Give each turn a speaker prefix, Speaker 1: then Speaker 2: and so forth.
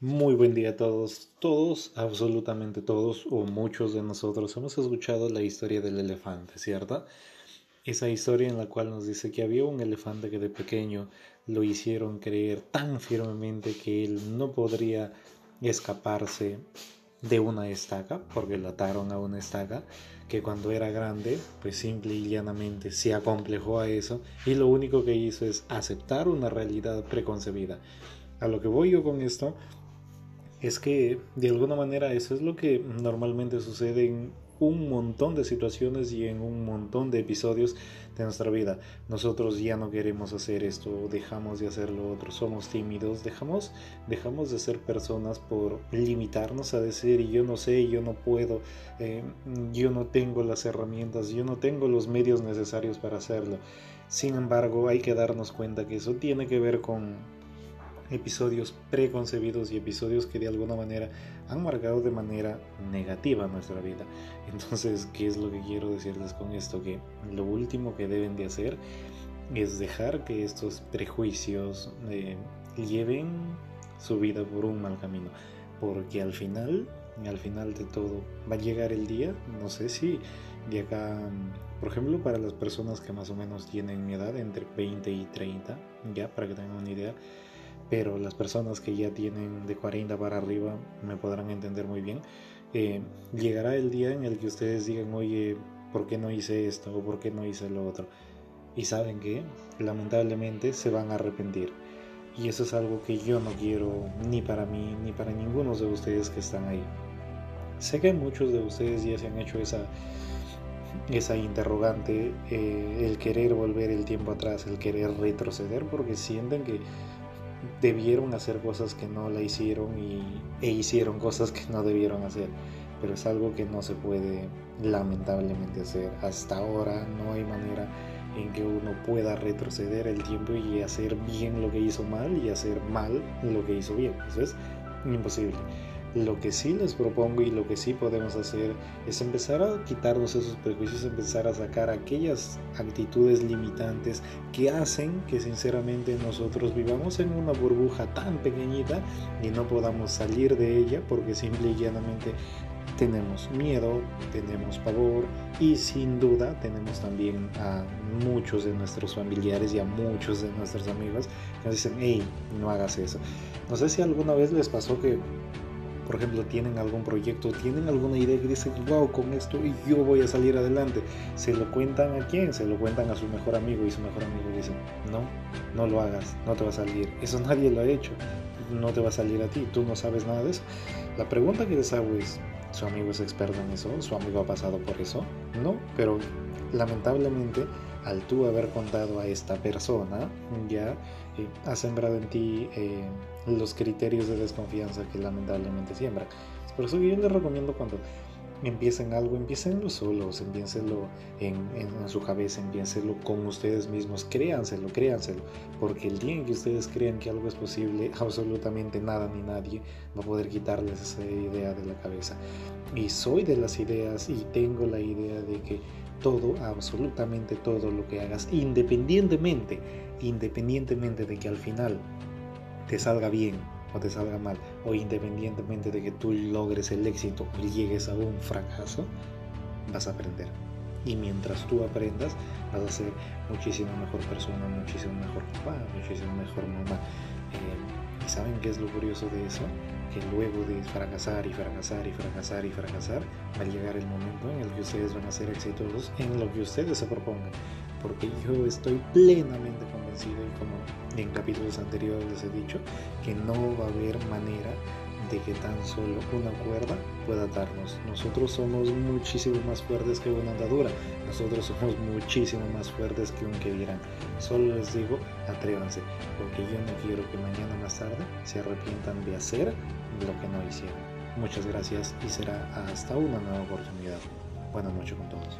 Speaker 1: Muy buen día a todos. Todos, absolutamente todos, o muchos de nosotros hemos escuchado la historia del elefante, ¿cierto? Esa historia en la cual nos dice que había un elefante que de pequeño lo hicieron creer tan firmemente que él no podría escaparse de una estaca, porque lo ataron a una estaca, que cuando era grande, pues simple y llanamente se acomplejó a eso y lo único que hizo es aceptar una realidad preconcebida. A lo que voy yo con esto es que de alguna manera eso es lo que normalmente sucede en un montón de situaciones y en un montón de episodios de nuestra vida. Nosotros ya no queremos hacer esto, dejamos de hacer lo otro, somos tímidos, dejamos, dejamos de ser personas por limitarnos a decir yo no sé, yo no puedo, eh, yo no tengo las herramientas, yo no tengo los medios necesarios para hacerlo. Sin embargo, hay que darnos cuenta que eso tiene que ver con episodios preconcebidos y episodios que de alguna manera han marcado de manera negativa nuestra vida. Entonces, ¿qué es lo que quiero decirles con esto? Que lo último que deben de hacer es dejar que estos prejuicios eh, lleven su vida por un mal camino. Porque al final, al final de todo, va a llegar el día, no sé si de acá, por ejemplo, para las personas que más o menos tienen mi edad, entre 20 y 30, ya, para que tengan una idea, pero las personas que ya tienen de 40 para arriba me podrán entender muy bien. Eh, llegará el día en el que ustedes digan, oye, ¿por qué no hice esto o por qué no hice lo otro? Y saben que lamentablemente se van a arrepentir. Y eso es algo que yo no quiero ni para mí ni para ninguno de ustedes que están ahí. Sé que muchos de ustedes ya se han hecho esa, esa interrogante, eh, el querer volver el tiempo atrás, el querer retroceder, porque sienten que debieron hacer cosas que no la hicieron y, e hicieron cosas que no debieron hacer. Pero es algo que no se puede lamentablemente hacer. Hasta ahora no hay manera en que uno pueda retroceder el tiempo y hacer bien lo que hizo mal y hacer mal lo que hizo bien. Eso es imposible. Lo que sí les propongo y lo que sí podemos hacer es empezar a quitarnos esos prejuicios, empezar a sacar aquellas actitudes limitantes que hacen que sinceramente nosotros vivamos en una burbuja tan pequeñita y no podamos salir de ella porque simple y llanamente tenemos miedo, tenemos pavor y sin duda tenemos también a muchos de nuestros familiares y a muchos de nuestros amigos que nos dicen, hey, no hagas eso. No sé si alguna vez les pasó que por ejemplo, tienen algún proyecto, tienen alguna idea que dicen, wow, con esto yo voy a salir adelante. Se lo cuentan a quién? Se lo cuentan a su mejor amigo y su mejor amigo dice, no, no lo hagas, no te va a salir. Eso nadie lo ha hecho, no te va a salir a ti, tú no sabes nada de eso. La pregunta que les hago es, ¿su amigo es experto en eso? ¿Su amigo ha pasado por eso? No, pero lamentablemente al tú haber contado a esta persona, ya eh, ha sembrado en ti eh, los criterios de desconfianza que lamentablemente siembran. Por eso yo les recomiendo cuando empiecen algo, empiecenlo solos, empiécenlo en, en, su cabeza, empiécenlo con ustedes mismos, créanselo, créanselo, porque el día en que ustedes crean que algo es posible, absolutamente nada ni nadie va a poder quitarles esa idea de la cabeza. Y soy de las ideas y tengo la idea de que todo, absolutamente todo lo que hagas, independientemente, independientemente de que al final te salga bien o te salga mal, o independientemente de que tú logres el éxito y llegues a un fracaso, vas a aprender. Y mientras tú aprendas, vas a ser muchísimo mejor persona, muchísimo mejor papá, muchísimo mejor mamá. Eh, ¿Y saben qué es lo curioso de eso? Que luego de fracasar y fracasar y fracasar y fracasar, va a llegar el momento en el que ustedes van a ser exitosos en lo que ustedes se propongan porque yo estoy plenamente convencido y como en capítulos anteriores les he dicho que no va a haber manera de que tan solo una cuerda pueda atarnos. Nosotros somos muchísimo más fuertes que una andadura. Nosotros somos muchísimo más fuertes que un que dirán. Solo les digo, atrévanse, porque yo no quiero que mañana más tarde se arrepientan de hacer lo que no hicieron. Muchas gracias y será hasta una nueva oportunidad. Buenas noches con todos.